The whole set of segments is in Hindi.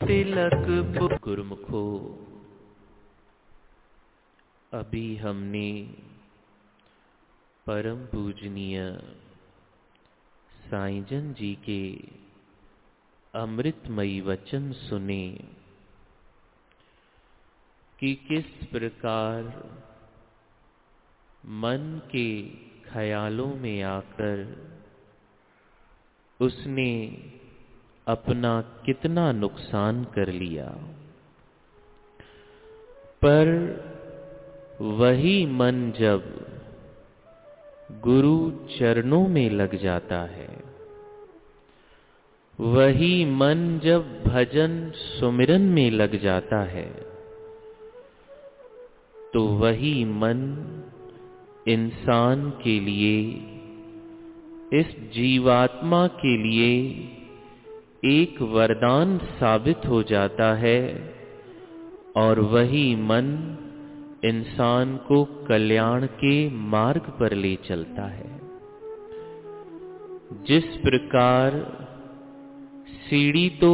तिलक गुरुमुखो। अभी हमने परम पूजनीय साईजन जी के अमृतमयी वचन सुने कि किस प्रकार मन के ख्यालों में आकर उसने अपना कितना नुकसान कर लिया। पर वही मन जब गुरु चरणों में लग जाता है, वही मन जब भजन सुमिरन में लग जाता है तो वही मन इंसान के लिए, इस जीवात्मा के लिए एक वरदान साबित हो जाता है और वही मन इंसान को कल्याण के मार्ग पर ले चलता है। जिस प्रकार सीढ़ी तो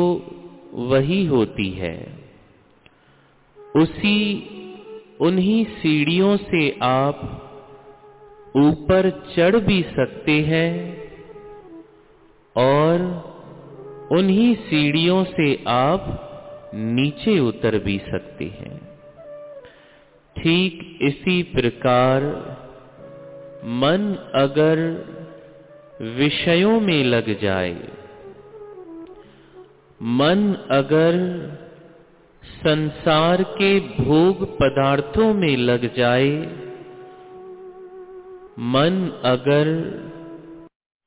वही होती है, उसी उन्हीं सीढ़ियों से आप ऊपर चढ़ भी सकते हैं और उन्हीं सीढ़ियों से आप नीचे उतर भी सकते हैं। ठीक इसी प्रकार मन अगर विषयों में लग जाए, मन अगर संसार के भोग पदार्थों में लग जाए, मन अगर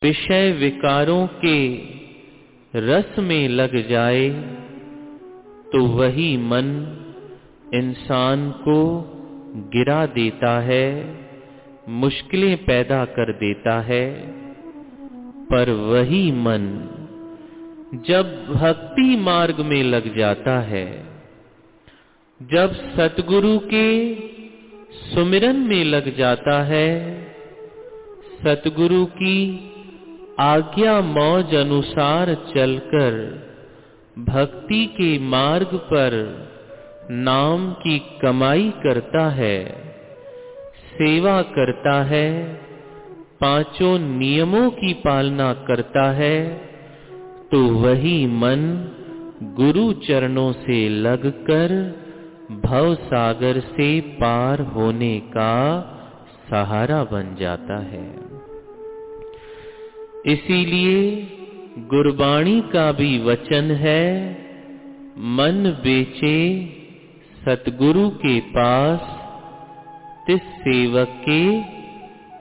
विषय विकारों के रस में लग जाए तो वही मन इंसान को गिरा देता है, मुश्किलें पैदा कर देता है। पर वही मन जब भक्ति मार्ग में लग जाता है, जब सतगुरु के सुमिरन में लग जाता है, सतगुरु की आज्ञा मौज अनुसार चलकर, भक्ति के मार्ग पर नाम की कमाई करता है, सेवा करता है, पाँचों नियमों की पालना करता है तो वही मन गुरु चरणों से लगकर भव सागर से पार होने का सहारा बन जाता है। इसीलिए गुरबाणी का भी वचन है, मन बेचे सतगुरु के पास, तिस सेवक के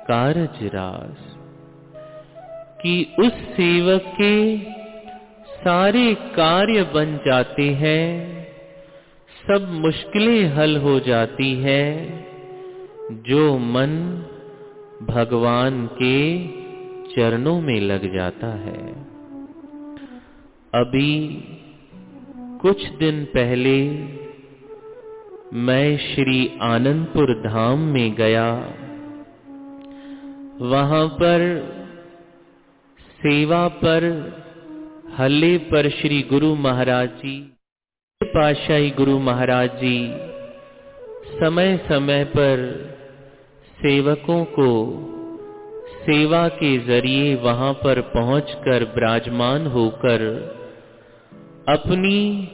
कारज रास। कि उस सेवक के सारे कार्य बन जाते हैं, सब मुश्किलें हल हो जाती है, जो मन भगवान के चरणों में लग जाता है। अभी कुछ दिन पहले मैं श्री आनंदपुर धाम में गया। वहाँ पर सेवा पर हल्ले पर श्री गुरु महाराज जी पाशाही गुरु महाराज जी समय समय पर सेवकों को सेवा के ज़रिए वहाँ पर पहुंचकर विराजमान होकर अपनी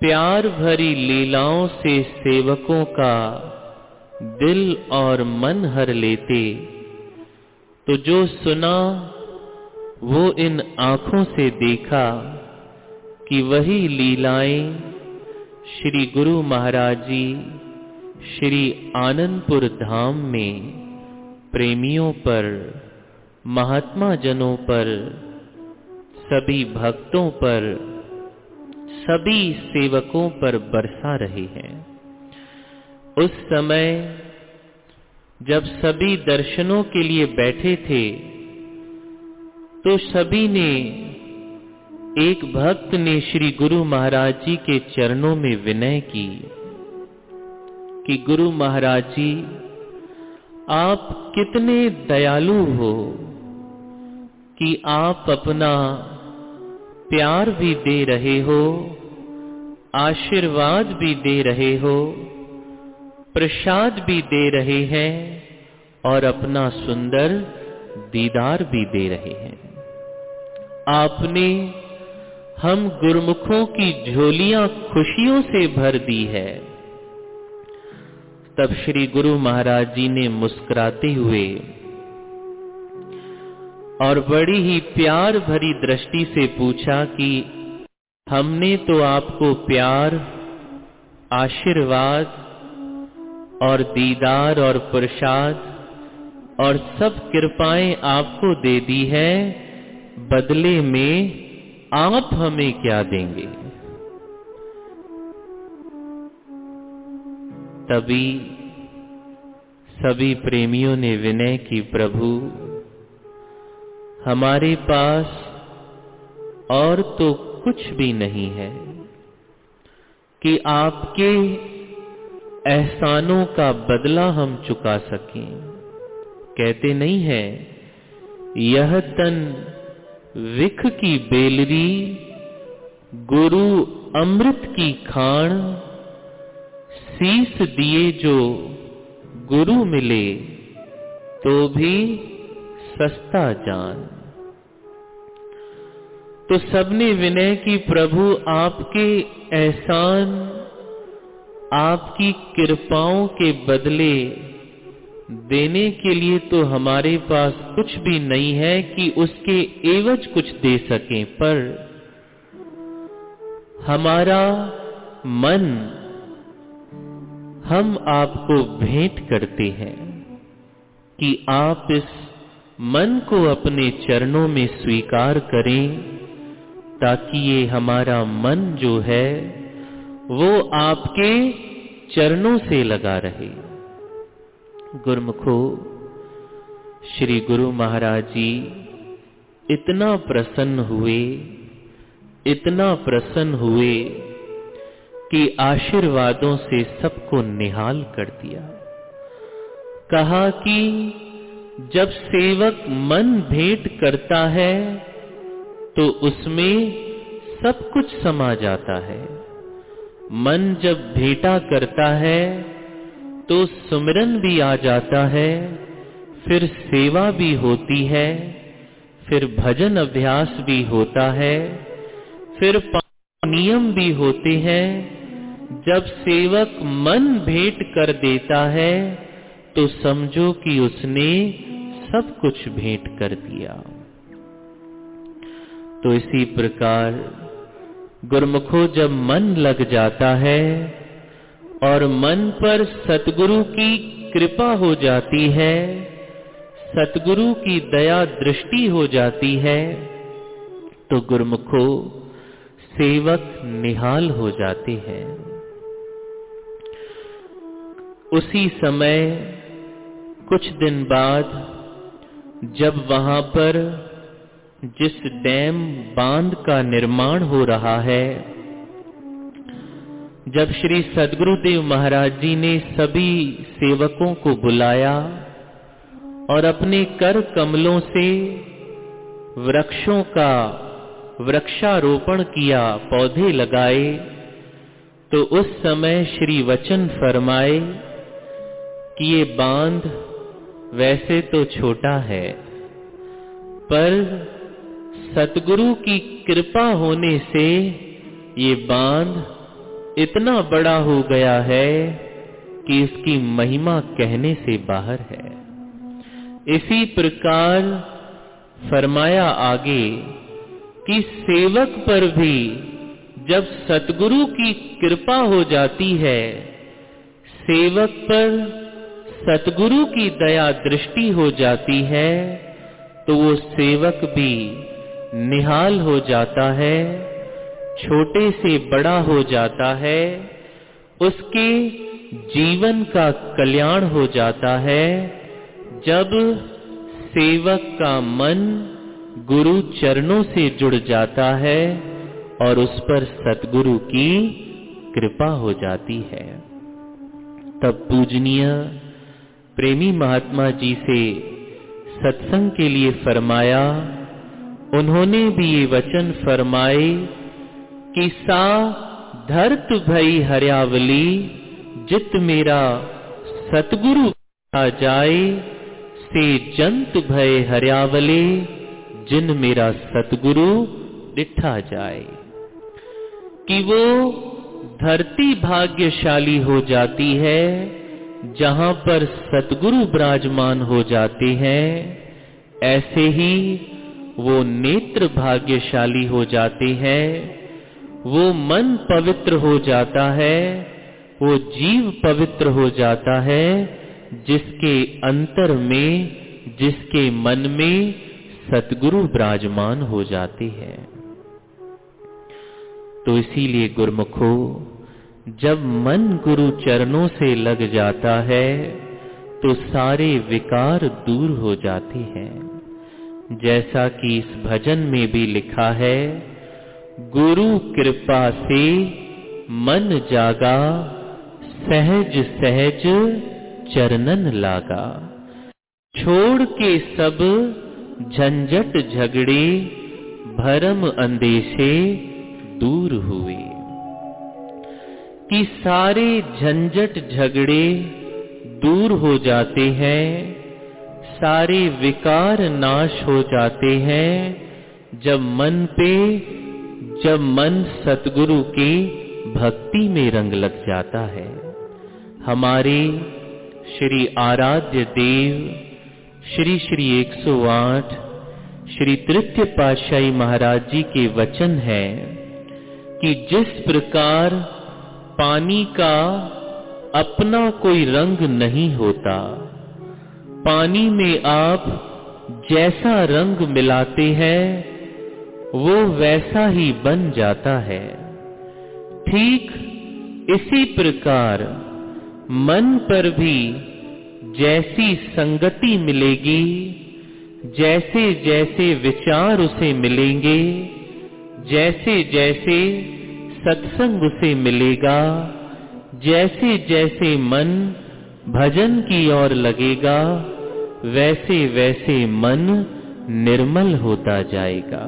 प्यार भरी लीलाओं से सेवकों का दिल और मन हर लेते। तो जो सुना, वो इन आँखों से देखा कि वही लीलाएँ श्री गुरु महाराज जी श्री आनंदपुर धाम में प्रेमियों पर महात्मा जनों पर, सभी भक्तों पर, सभी सेवकों पर बरसा रहे हैं। उस समय, जब सभी दर्शनों के लिए बैठे थे तो सभी ने एक भक्त ने श्री गुरु महाराज जी के चरणों में विनय की कि गुरु महाराज जी आप कितने दयालु हो कि आप अपना प्यार भी दे रहे हो, आशीर्वाद भी दे रहे हो, प्रसाद भी दे रहे हैं और अपना सुंदर दीदार भी दे रहे हैं। आपने हम गुरमुखों की झोलियाँ खुशियों से भर दी है। तब श्री गुरु महाराज जी ने मुस्कुराते हुए और बड़ी ही प्यार भरी दृष्टि से पूछा कि हमने तो आपको प्यार, आशीर्वाद और दीदार और प्रसाद और सब कृपाएँ आपको दे दी है, बदले में आप हमें क्या देंगे? तभी सभी प्रेमियों ने विनय की, प्रभु, हमारे पास और तो कुछ भी नहीं है कि आपके एहसानों का बदला हम चुका सकें। कहते नहीं है, यह तन विख की बेलरी, गुरु अमृत की खान शीस दिए जो गुरु मिले तो भी सस्ता जान। तो सबने विनय की, प्रभु, आपके एहसान, आपकी कृपाओं के बदले देने के लिए तो हमारे पास कुछ भी नहीं है कि उसके एवज कुछ दे सकें, पर हमारा मन हम आपको भेंट करते हैं कि आप इस मन को अपने चरणों में स्वीकार करें, ताकि ये हमारा मन जो है, वो आपके चरणों से लगा रहे। गुरमुखो, श्री गुरु महाराज जी, इतना प्रसन्न हुए, इतना प्रसन्न हुए कि आशीर्वादों से सबको निहाल कर दिया। कहा कि जब सेवक मन भेंट करता है तो उसमें सब कुछ समा जाता है। मन जब भेंटा करता है तो सुमिरन भी आ जाता है, फिर सेवा भी होती है, फिर भजन अभ्यास भी होता है, फिर नियम भी होते हैं जब सेवक मन भेंट कर देता है तो समझो कि उसने सब कुछ भेंट कर दिया। तो इसी प्रकार गुरमुखो, जब मन लग जाता है और मन पर सतगुरु की कृपा हो जाती है, सतगुरु की दया दृष्टि हो जाती है तो गुरमुखो, सेवक निहाल हो जाते हैं। उसी समय, कुछ दिन बाद, जब वहाँ पर जिस डैम बाँध का निर्माण हो रहा है, जब श्री सदगुरुदेव महाराज जी ने सभी सेवकों को बुलाया और अपने कर कमलों से वृक्षों का वृक्षारोपण किया, पौधे लगाए तो उस समय श्री वचन फरमाए कि ये बाँध वैसे तो छोटा है, पर सतगुरु की कृपा होने से ये बाँध इतना बड़ा हो गया है कि इसकी महिमा कहने से बाहर है। इसी प्रकार फरमाया आगे कि सेवक पर भी जब सतगुरु की कृपा हो जाती है, सेवक पर सतगुरु की दया दृष्टि हो जाती है तो वो सेवक भी निहाल हो जाता है, छोटे से बड़ा हो जाता है, उसके जीवन का कल्याण हो जाता है। जब सेवक का मन गुरु चरणों से जुड़ जाता है और उस पर सतगुरु की कृपा हो जाती है। तब पूजनीय प्रेमी महात्मा जी से सत्संग के लिए फरमाया, उन्होंने भी ये वचन फरमाए कि सा धरत भई हरियावली, जित मेरा सतगुरु आ जाए, से जंत भय हरियावले, जिन मेरा सतगुरु डिठा जाए। कि वो धरती भाग्यशाली हो जाती है जहाँ पर सतगुरु विराजमान हो जाते हैं, ऐसे ही वो नेत्र भाग्यशाली हो जाते हैं, वो मन पवित्र हो जाता है, वो जीव पवित्र हो जाता है, जिसके अंतर में, जिसके मन में सतगुरु विराजमान हो जाते हैं। तो इसीलिए गुरुमुखो जब मन गुरु चरणों से लग जाता है तो सारे विकार दूर हो जाते हैं। जैसा कि इस भजन में भी लिखा है, गुरु कृपा से मन जागा, सहज सहज चरणन लागा। छोड़ के सब झंझट झगड़े, भरम अंदेशे दूर हुए। कि सारे झंझट झगड़े दूर हो जाते हैं, सारे विकार नाश हो जाते हैं, जब मन पे, जब मन सतगुरु की भक्ति में रंग लग जाता है। हमारे श्री आराध्य देव, श्री श्री 108 श्री तृतीय पातशाही महाराज जी के वचन है कि जिस प्रकार पानी का अपना कोई रंग नहीं होता। पानी में आप जैसा रंग मिलाते हैं, वो वैसा ही बन जाता है। ठीक इसी प्रकार मन पर भी जैसी संगति मिलेगी जैसे जैसे विचार उसे मिलेंगे जैसे जैसे सत्संग उसे मिलेगा, जैसे जैसे मन भजन की ओर लगेगा, वैसे वैसे मन निर्मल होता जाएगा।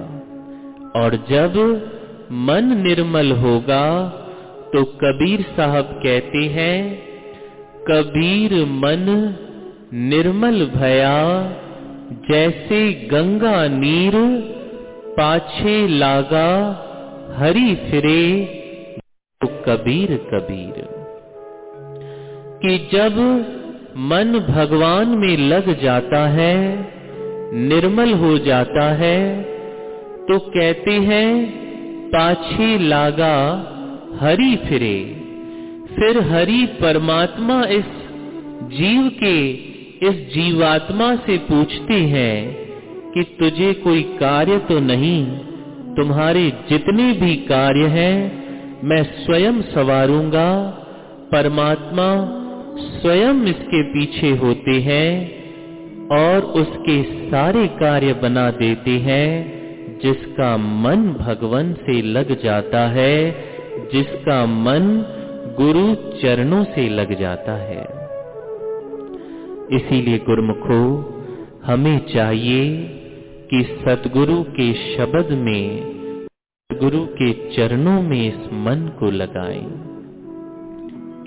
और जब मन निर्मल होगा तो कबीर साहब कहते हैं, कबीर मन निर्मल भया, जैसे गंगा नीर पाछे लागा हरी फिरे तो कबीर कबीर। कि जब मन भगवान में लग जाता है, निर्मल हो जाता है तो कहते हैं, पाछे लागा हरि फिरे। फिर हरि परमात्मा इस जीव के, इस जीवात्मा से पूछते हैं कि तुझे कोई कार्य तो नहीं? तुम्हारे जितने भी कार्य हैं, मैं स्वयं सवारूँगा। परमात्मा स्वयं इसके पीछे होते हैं और उसके सारे कार्य बना देते हैं, जिसका मन भगवान से लग जाता है, जिसका मन गुरु चरणों से लग जाता है। इसीलिए गुरुमुखो, हमें चाहिए कि सतगुरु के शब्द में गुरु के चरणों में इस मन को लगाएँ।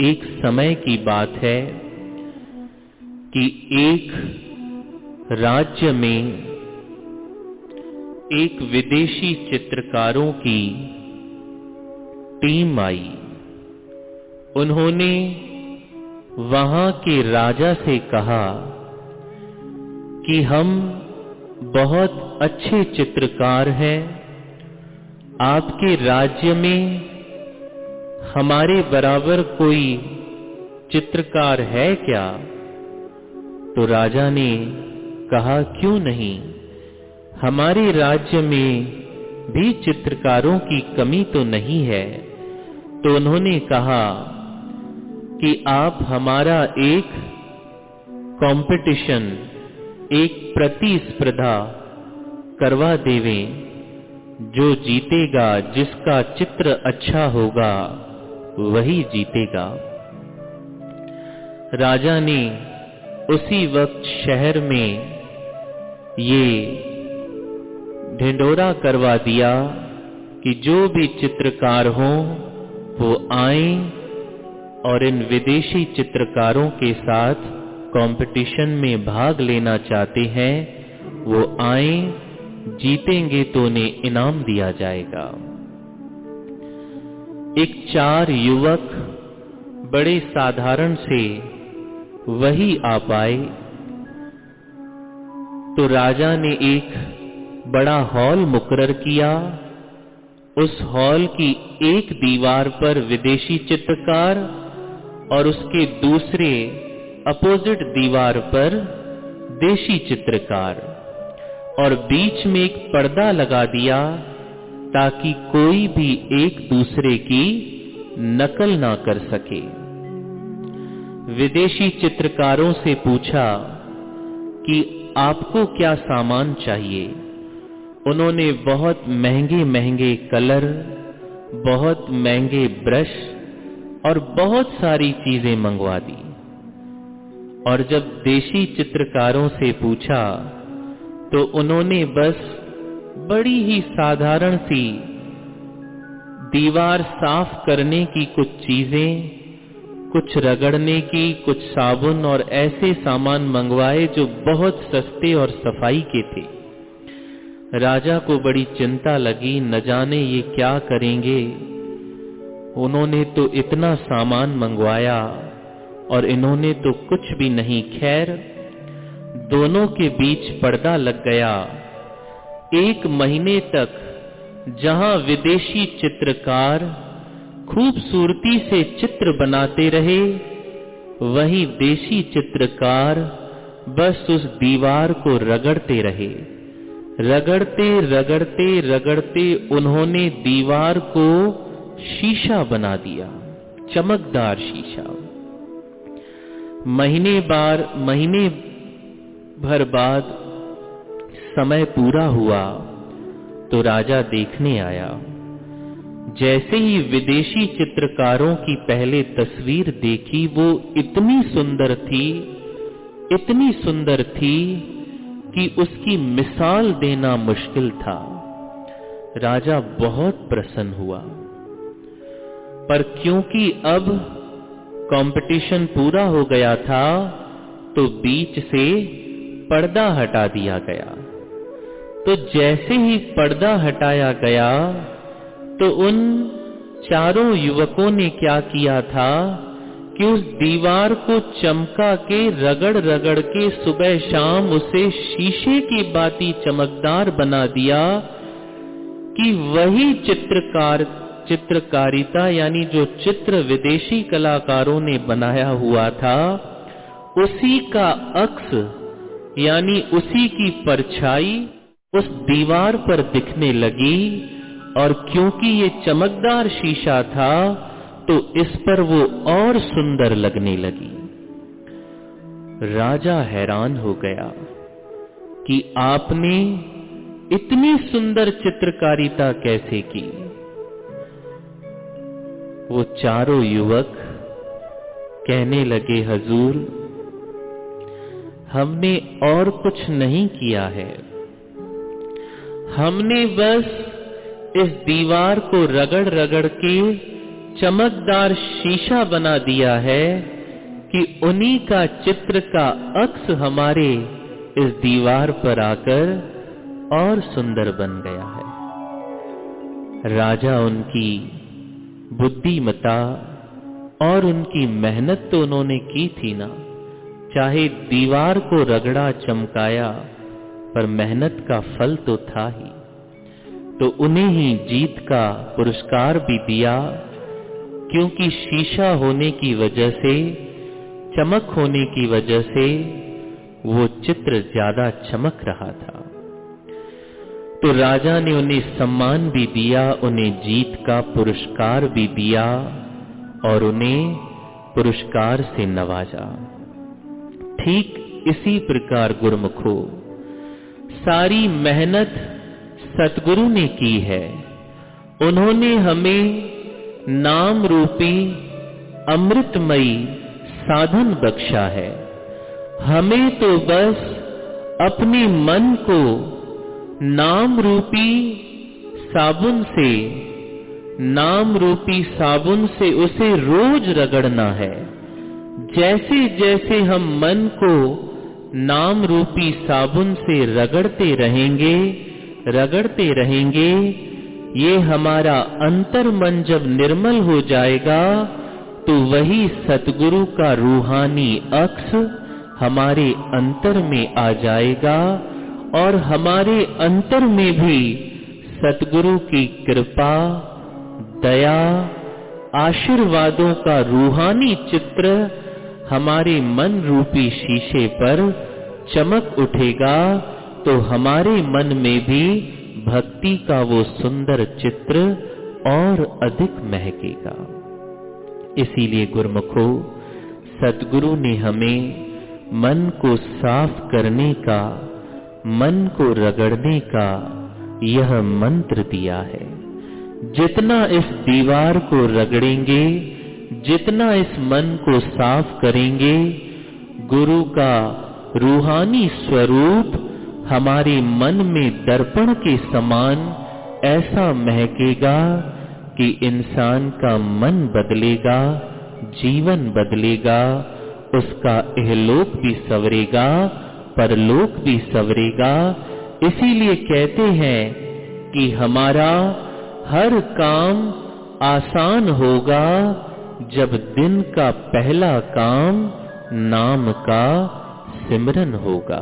एक समय की बात है कि एक राज्य में, एक विदेशी चित्रकारों की टीम आई। उन्होंने वहाँ के राजा से कहा कि हम बहुत अच्छे चित्रकार हैं। आपके राज्य में हमारे बराबर कोई चित्रकार है क्या? तो राजा ने कहा, क्यों नहीं? हमारे राज्य में भी चित्रकारों की कमी तो नहीं है। तो उन्होंने कहा कि आप हमारा एक कंपटीशन एक प्रतिस्पर्धा करवा देवे। जो जीतेगा, जिसका चित्र अच्छा होगा, वही जीतेगा। राजा ने उसी वक्त शहर में ये ढिंडोरा करवा दिया कि जो भी चित्रकार हो, वो आए और इन विदेशी चित्रकारों के साथ कंपटीशन में भाग लेना चाहते हैं, वो आए, जीतेंगे तो उन्हें इनाम दिया जाएगा। एक चार युवक बड़े साधारण से वही आ पाए। तो राजा ने एक बड़ा हॉल मुकरर किया। उस हॉल की एक दीवार पर विदेशी चित्रकार और उसके दूसरे अपोजिट दीवार पर देशी चित्रकार और बीच में एक पर्दा लगा दिया ताकि कोई भी एक दूसरे की नकल ना कर सके। विदेशी चित्रकारों से पूछा कि आपको क्या सामान चाहिए? उन्होंने बहुत महँगे महँगे कलर, बहुत महँगे ब्रश और बहुत सारी चीज़ें मंगवा दी। और जब देशी चित्रकारों से पूछा तो उन्होंने बस बड़ी ही साधारण सी दीवार साफ़ करने की कुछ चीज़ें, कुछ रगड़ने की, कुछ साबुन और ऐसे सामान मंगवाए जो बहुत सस्ते और सफ़ाई के थे। राजा को बड़ी चिंता लगी, न जाने ये क्या करेंगे। उन्होंने तो इतना सामान मंगवाया। और इन्होंने तो कुछ भी नहीं, खैर, दोनों के बीच पर्दा लग गया। एक महीने तक जहाँ विदेशी चित्रकार खूबसूरती से चित्र बनाते रहे, वही देशी चित्रकार बस उस दीवार को रगड़ते रहे। रगड़ते रगड़ते रगड़ते उन्होंने दीवार को शीशा बना दिया, चमकदार शीशा। महीने बार, महीने भर बाद समय पूरा हुआ तो राजा देखने आया। जैसे ही विदेशी चित्रकारों की पहले तस्वीर देखी, वो इतनी सुंदर थी, इतनी सुंदर थी कि उसकी मिसाल देना मुश्किल था। राजा बहुत प्रसन्न हुआ। पर क्योंकि अब कंपटीशन पूरा हो गया था तो बीच से पर्दा हटा दिया गया। तो जैसे ही पर्दा हटाया गया तो उन चारों युवकों ने क्या किया था कि उस दीवार को चमका के रगड़ रगड़ के सुबह शाम उसे शीशे की बाती चमकदार बना दिया कि वही चित्रकार चित्रकारिता, यानी जो चित्र विदेशी कलाकारों ने बनाया हुआ था, उसी का अक्स, यानी उसी की परछाई, उस दीवार पर दिखने लगी, और क्योंकि ये चमकदार शीशा था तो इस पर वो और सुंदर लगने लगी। राजा हैरान हो गया कि आपने इतनी सुंदर चित्रकारिता कैसे की? वो चारों युवक कहने लगे, हजूर, हमने और कुछ नहीं किया है। हमने बस इस दीवार को रगड़ रगड़ के चमकदार शीशा बना दिया है कि उन्हीं का चित्र का अक्स हमारे इस दीवार पर आकर और सुंदर बन गया है। राजा उनकी बुद्धिमता और उनकी मेहनत तो उन्होंने की थी ना। चाहे दीवार को रगड़ा चमकाया, पर मेहनत का फल तो था ही। तो उन्हें ही जीत का पुरस्कार भी दिया, क्योंकि शीशा होने की वजह से, चमक होने की वजह से वो चित्र ज़्यादा चमक रहा था। तो राजा ने उन्हें सम्मान भी दिया, उन्हें जीत का पुरस्कार भी दिया और उन्हें पुरस्कार से नवाजा। ठीक इसी प्रकार गुरमुखो, सारी मेहनत सतगुरु ने की है। उन्होंने हमें नाम रूपी अमृतमयी साधन बख्शा है। हमें तो बस अपने मन को नाम रूपी साबुन से नाम रूपी साबुन से उसे रोज रगड़ना है। जैसे जैसे हम मन को नाम रूपी साबुन से रगड़ते रहेंगे रगड़ते रहेंगे, ये हमारा अंतर मन जब निर्मल हो जाएगा तो वही सतगुरु का रूहानी अक्ष हमारे अंतर में आ जाएगा। और हमारे अंतर में भी सतगुरु की कृपा, दया, आशीर्वादों का रूहानी चित्र हमारे मन रूपी शीशे पर चमक उठेगा तो हमारे मन में भी भक्ति का वो सुंदर चित्र और अधिक महकेगा। इसीलिए गुरमुखो, सतगुरु ने हमें मन को साफ़ करने का मन को रगड़ने का यह मंत्र दिया है। जितना इस दीवार को रगड़ेंगे, जितना इस मन को साफ़ करेंगे, गुरु का रूहानी स्वरूप हमारे मन में दर्पण के समान ऐसा महकेगा कि इंसान का मन बदलेगा, जीवन बदलेगा, उसका एहलोक भी सवरेगा परलोक भी सवरेगा। इसीलिए कहते हैं कि हमारा हर काम आसान होगा जब दिन का पहला काम नाम का सिमरन होगा।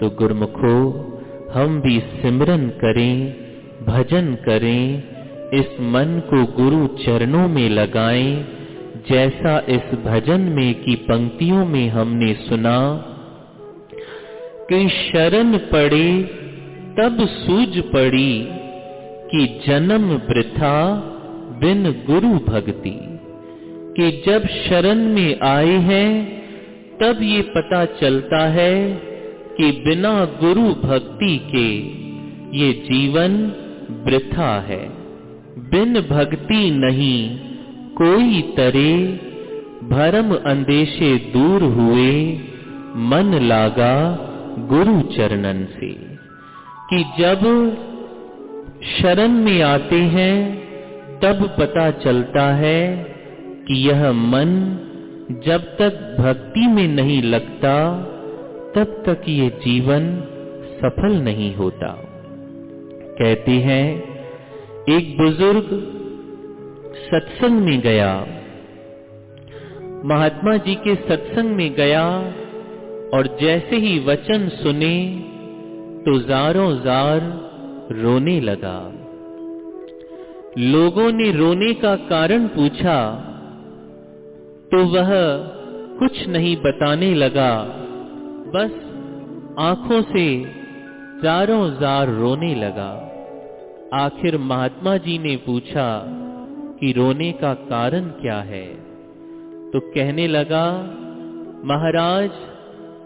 तो गुरमुखो, हम भी सिमरन करें, भजन करें, इस मन को गुरु चरणों में लगाएँ, जैसा इस भजन में की पंक्तियों में हमने सुना। कि शरण पड़े, तब सूझ पड़ी कि जन्म वृथा बिन गुरु भक्ति। कि जब शरण में आए हैं, तब ये पता चलता है कि बिना गुरु भक्ति के ये जीवन वृथा है। बिन भक्ति नहीं कोई तरे, भरम अंदेशे दूर हुए, मन लागा गुरु चरणन से, कि जब शरण में आते हैं, तब पता चलता है कि यह मन जब तक भक्ति में नहीं लगता, तब तक ये जीवन सफल नहीं होता। कहते हैं, एक बुज़ुर्ग सत्संग में गया। महात्मा जी के सत्संग में गया और जैसे ही वचन सुने तो जारों जार रोने लगा। लोगों ने रोने का कारण पूछा तो वह कुछ नहीं बताने लगा, बस आँखों से जारों जार रोने लगा। आखिर महात्मा जी ने पूछा कि रोने का कारण क्या है? तो कहने लगा, महाराज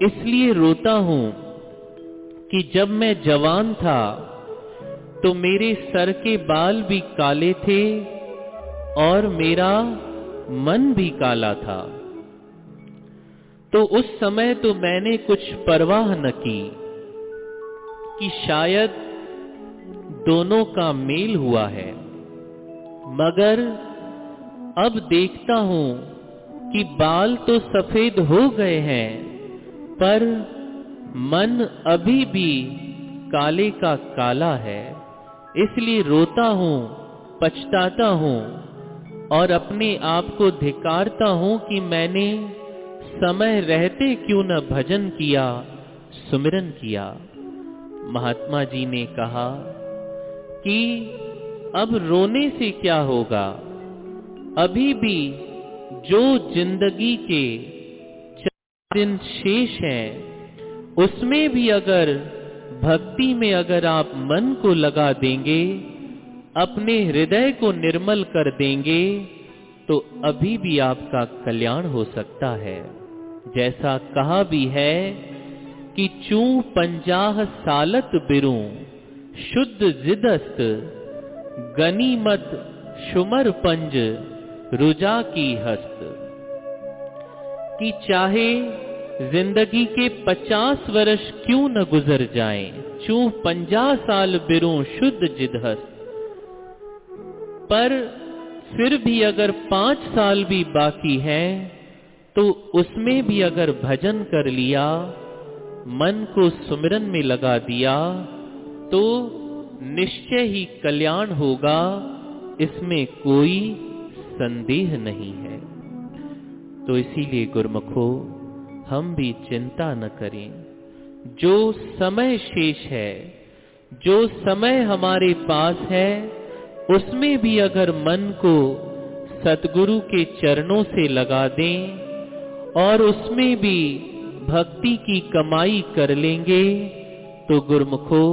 इसलिए रोता हूँ कि जब मैं जवान था तो मेरे सर के बाल भी काले थे और मेरा मन भी काला था। तो उस समय तो मैंने कुछ परवाह न की कि शायद दोनों का मेल हुआ है। मगर अब देखता हूँ कि बाल तो सफ़ेद हो गए हैं पर मन अभी भी काले का काला है, इसलिए रोता हूँ, पछताता हूँ और अपने आप को धिकारता हूँ कि मैंने समय रहते क्यों न भजन किया, सुमिरन किया। महात्मा जी ने कहा कि अब रोने से क्या होगा? अभी भी जो ज़िंदगी के दिन शेष है, उसमें भी अगर भक्ति में अगर आप मन को लगा देंगे, अपने हृदय को निर्मल कर देंगे तो अभी भी आपका कल्याण हो सकता है। जैसा कहा भी है कि चू पंजाह सालत बिरू, शुद्ध जिदस्त, गनीमत शुमर पंज, रुजा की हस्त। कि चाहे ज़िंदगी के पचास वर्ष क्यों न गुजर जाएँ, चू पंजा साल बिरू शुद्ध जिदहस्त पर फिर भी अगर पाँच साल भी बाकी है तो उसमें भी अगर भजन कर लिया मन को सुमिरन में लगा दिया तो निश्चय ही कल्याण होगा इसमें कोई संदेह नहीं है। तो इसीलिए गुरमुखो, हम भी चिंता न करें। जो समय शेष है, जो समय हमारे पास है, उसमें भी अगर मन को सतगुरु के चरणों से लगा दें, और उसमें भी भक्ति की कमाई कर लेंगे तो गुरमुखो,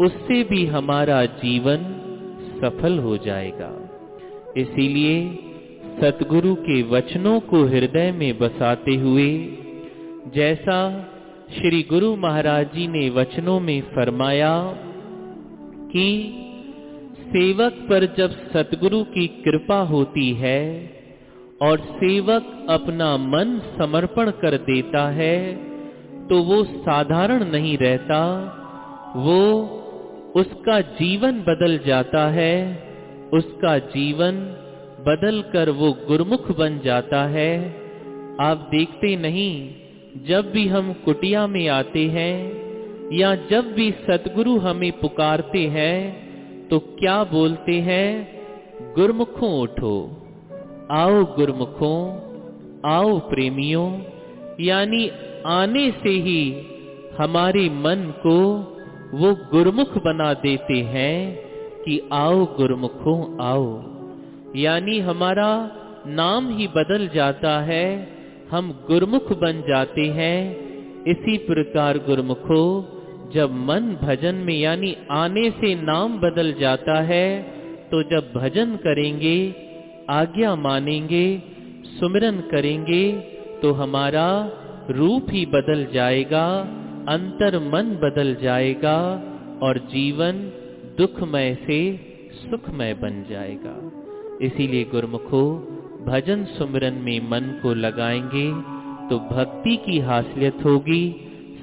उससे भी हमारा जीवन सफल हो जाएगा। इसीलिए सतगुरु के वचनों को हृदय में बसाते हुए, जैसा श्री गुरु महाराज जी ने वचनों में फरमाया कि, सेवक पर जब सतगुरु की कृपा होती है और सेवक अपना मन समर्पण कर देता है तो वो साधारण नहीं रहता, वो उसका जीवन बदल जाता है, उसका जीवन बदलकर वो गुरमुख बन जाता है। आप देखते नहीं, जब भी हम कुटिया में आते हैं या जब भी सतगुरु हमें पुकारते हैं तो क्या बोलते हैं? गुरमुखों उठो। आओ गुरमुखों, आओ प्रेमियों, यानी आने से ही हमारे मन को वो गुरमुख बना देते हैं कि आओ गुरमुखों, आओ। यानी हमारा नाम ही बदल जाता है, हम गुरमुख बन जाते हैं। इसी प्रकार गुरमुखो, जब मन भजन में यानी आने से नाम बदल जाता है तो जब भजन करेंगे, आज्ञा मानेंगे, सुमिरन करेंगे तो हमारा रूप ही बदल जाएगा, अंतर मन बदल जाएगा, और जीवन दुखमय से सुखमय बन जाएगा। इसीलिए गुरमुखो, भजन सुमिरन में मन को लगाएँगे तो भक्ति की हासियत होगी,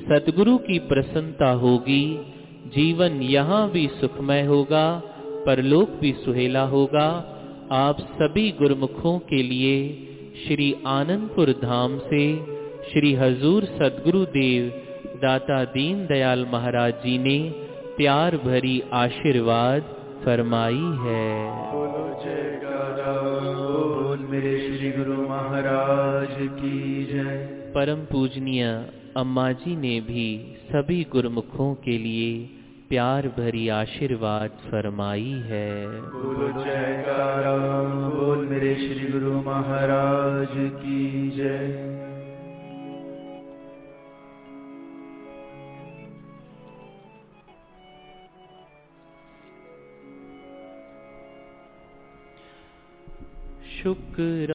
सदगुरु की प्रसन्नता होगी, जीवन यहाँ भी सुखमय होगा, परलोक भी सुहेला होगा। आप सभी गुरमुखों के लिए श्री आनंदपुर धाम से श्री हजूर सदगुरु देव दाता दीन दयाल महाराज जी ने प्यार भरी आशीर्वाद फरमाई है। बोलो जयकारा बोल मेरे श्री गुरु महाराज की जय। परम पूजनीय अम्मा जी ने भी सभी गुरमुखों के लिए प्यार भरी आशीर्वाद फरमाई है। बोलो जयकारा बोल मेरे श्री गुरु महाराज की जय। शुक्र